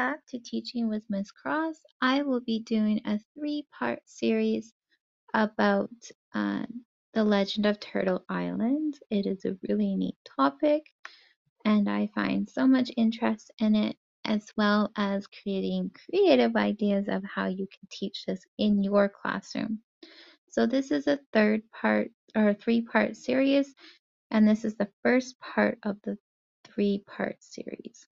back to Teaching with Miss Cross. I will be doing a three-part series about uh, the legend of Turtle Island. It is a really neat topic, and I find so much interest in it, as well as creating creative ideas of how you can teach this in your classroom. So this is a third part or three-part series, and this is the first part of the three-part series.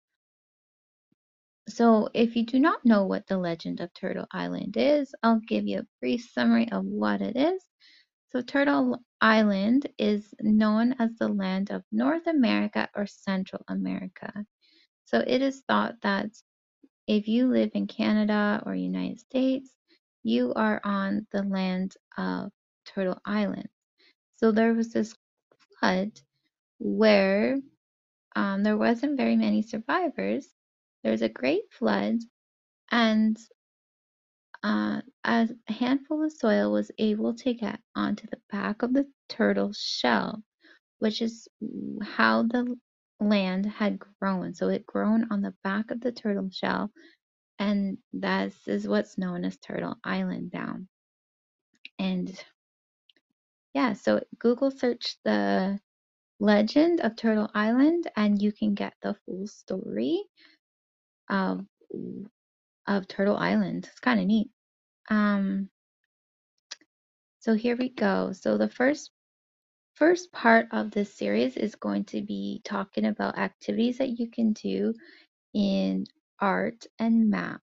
So if you do not know what the legend of Turtle Island is, I'll give you a brief summary of what it is. So Turtle Island is known as the land of North America or Central America. So it is thought that if you live in Canada or United States, you are on the land of Turtle Island. So there was this flood where um, there wasn't very many survivors. There was a great flood, and uh, a handful of soil was able to get onto the back of the turtle's shell, which is how the land had grown. So it grown on the back of the turtle shell, and this is what's known as Turtle Island now. And yeah, so Google search the legend of Turtle Island, and you can get the full story of of Turtle Island. It's kind of neat. Um, so here we go. So the first first part of this series is going to be talking about activities that you can do in art and math.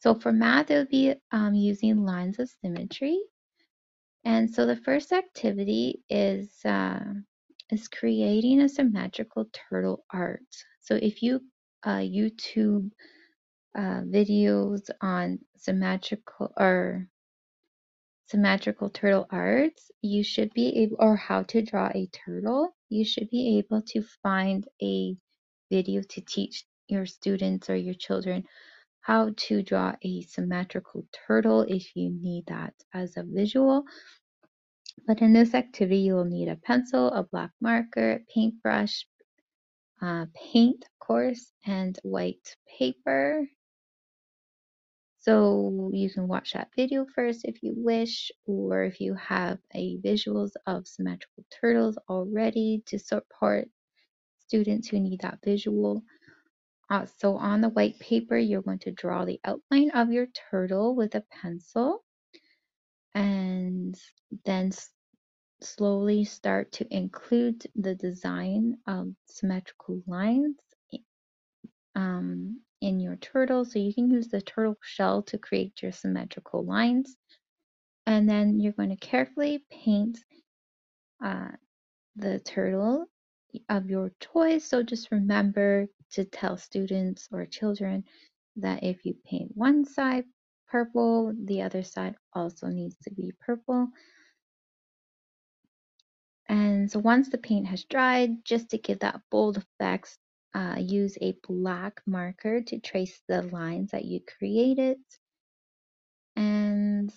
So for math, it would be um, using lines of symmetry. And so the first activity is uh, is creating a symmetrical turtle art. So if you uh, YouTube uh, videos on symmetrical or symmetrical turtle arts, you should be able, or how to draw a turtle, you should be able to find a video to teach your students or your children how to draw a symmetrical turtle if you need that as a visual. But in this activity, you will need a pencil, a black marker, paintbrush, uh, paint, of course, and white paper. So you can watch that video first if you wish, or if you have a visuals of symmetrical turtles already to support students who need that visual. Uh, so on the white paper, you're going to draw the outline of your turtle with a pencil and then slowly start to include the design of symmetrical lines um, in your turtle. So you can use the turtle shell to create your symmetrical lines. And then you're going to carefully paint uh, the turtle of your choice. So just remember to tell students or children that if you paint one side purple, the other side also needs to be purple. And so once the paint has dried, just to give that bold effect, uh, use a black marker to trace the lines that you created. And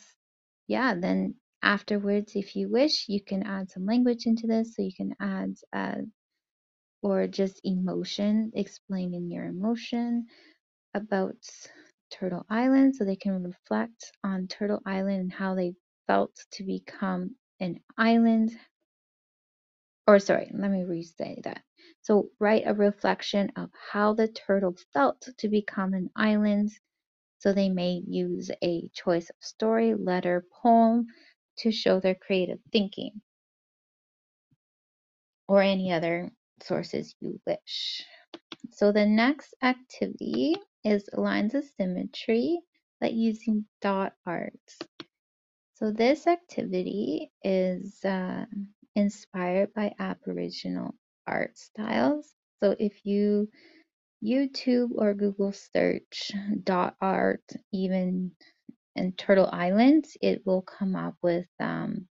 yeah, then afterwards, if you wish, you can add some language into this. So you can add uh, or just emotion, explaining your emotion about Turtle Island so they can reflect on Turtle Island and how they felt to become an island. Or sorry, let me re-say that. So write a reflection of how the turtle felt to become an island. So they may use a choice of story, letter, poem to show their creative thinking or any other sources you wish. So the next activity is lines of symmetry, like using dot arts. So this activity is uh, inspired by Aboriginal art styles. So if you YouTube or Google search dot art, even in Turtle Islands, it will come up with um,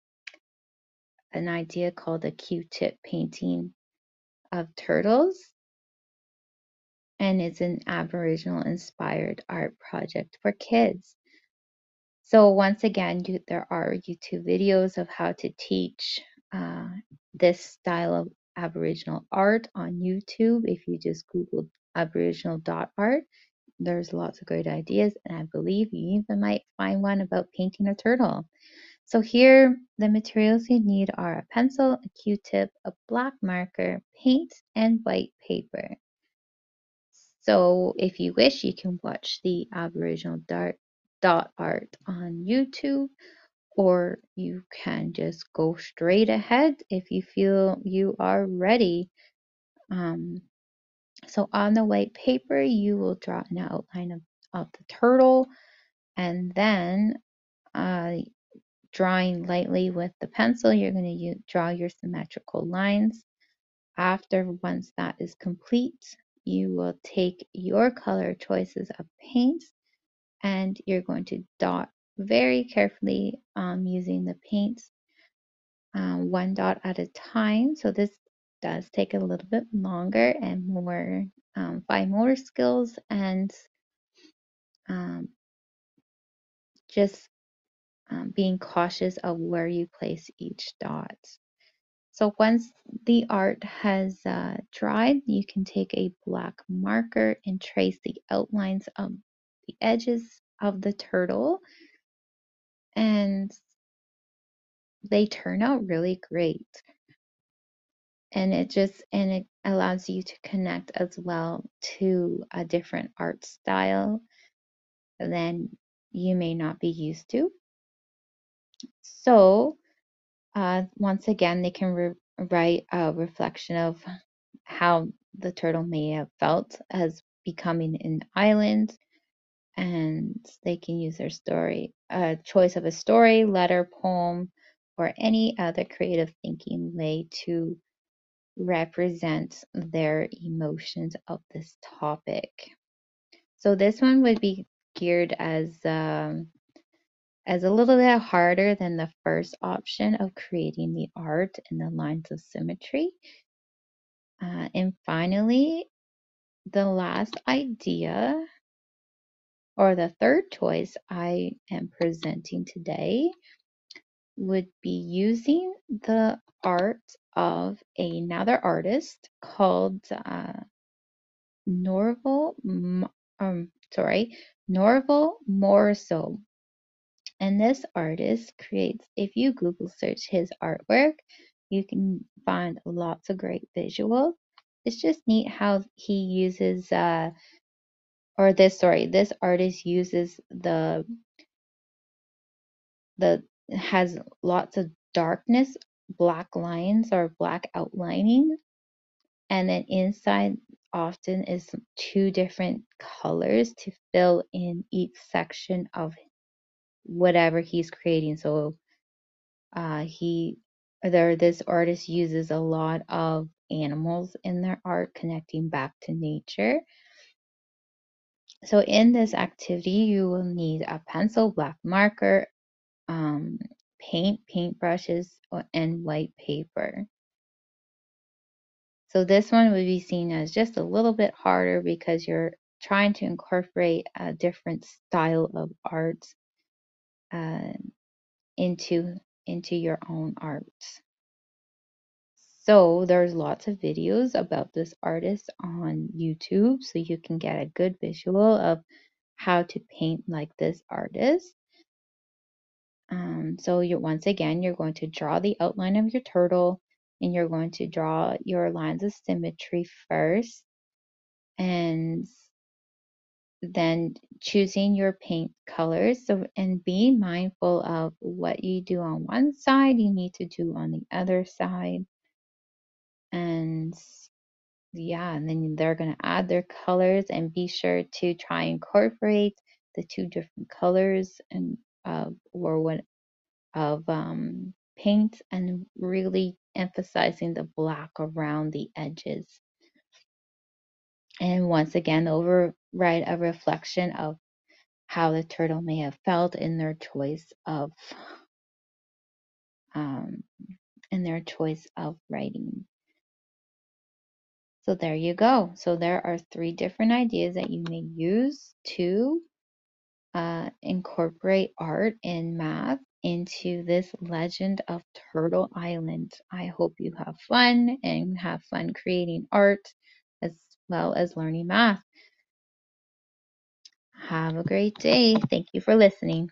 an idea called a Q-tip painting of turtles. And it's an Aboriginal inspired art project for kids. So once again, you, there are YouTube videos of how to teach uh, this style of Aboriginal art on YouTube. If you just Google Aboriginal art, there's lots of great ideas, and I believe you even might find one about painting a turtle. So here, the materials you need are a pencil, a Q-tip, a black marker, paint, and white paper. So if you wish, you can watch the Aboriginal dot art on YouTube, or you can just go straight ahead if you feel you are ready. Um, so on the white paper, you will draw an outline of, of the turtle, and then uh, drawing lightly with the pencil, you're going to draw your symmetrical lines. After once that is complete, you will take your color choices of paint and you're going to dot very carefully um, using the paint um, one dot at a time. So this does take a little bit longer and more um, fine motor skills and um, just um, being cautious of where you place each dot. So once the art has uh, dried, you can take a black marker and trace the outlines of the edges of the turtle and they turn out really great. And it just, and it allows you to connect as well to a different art style than you may not be used to. So uh, once again, they can re- write a reflection of how the turtle may have felt as becoming an island, and they can use their story, a choice of a story, letter, poem, or any other creative thinking way to represent their emotions of this topic. So this one would be geared as um, as a little bit harder than the first option of creating the art and the lines of symmetry. Uh, and finally, the last idea or the third choice I am presenting today would be using the art of another artist called uh, Norval, um, sorry, Norval Morrisseau. And this artist creates, if you Google search his artwork, you can find lots of great visuals. It's just neat how he uses, uh, or this, sorry, this artist uses the, the, has lots of darkness, black lines or black outlining. And then inside often is two different colors to fill in each section of whatever he's creating. So uh, he there this artist uses a lot of animals in their art, connecting back to nature. So in this activity, you will need a pencil, black marker, um, paint, paint brushes, and white paper. So this one would be seen as just a little bit harder because you're trying to incorporate a different style of art uh, into into your own art. So there's lots of videos about this artist on YouTube, so you can get a good visual of how to paint like this artist. Um, so you're once again, you're going to draw the outline of your turtle, and you're going to draw your lines of symmetry first, and then choosing your paint colors. So and being mindful of what you do on one side, you need to do on the other side and yeah, and then they're going to add their colors and be sure to try and incorporate the two different colors and uh, or what of um, paint and really emphasizing the black around the edges. And once again, override a reflection of how the turtle may have felt in their choice of um, in their choice of writing. So there you go. So there are three different ideas that you may use to uh, incorporate art in math into this legend of Turtle Island. I hope you have fun and have fun creating art as well as learning math. Have a great day. Thank you for listening.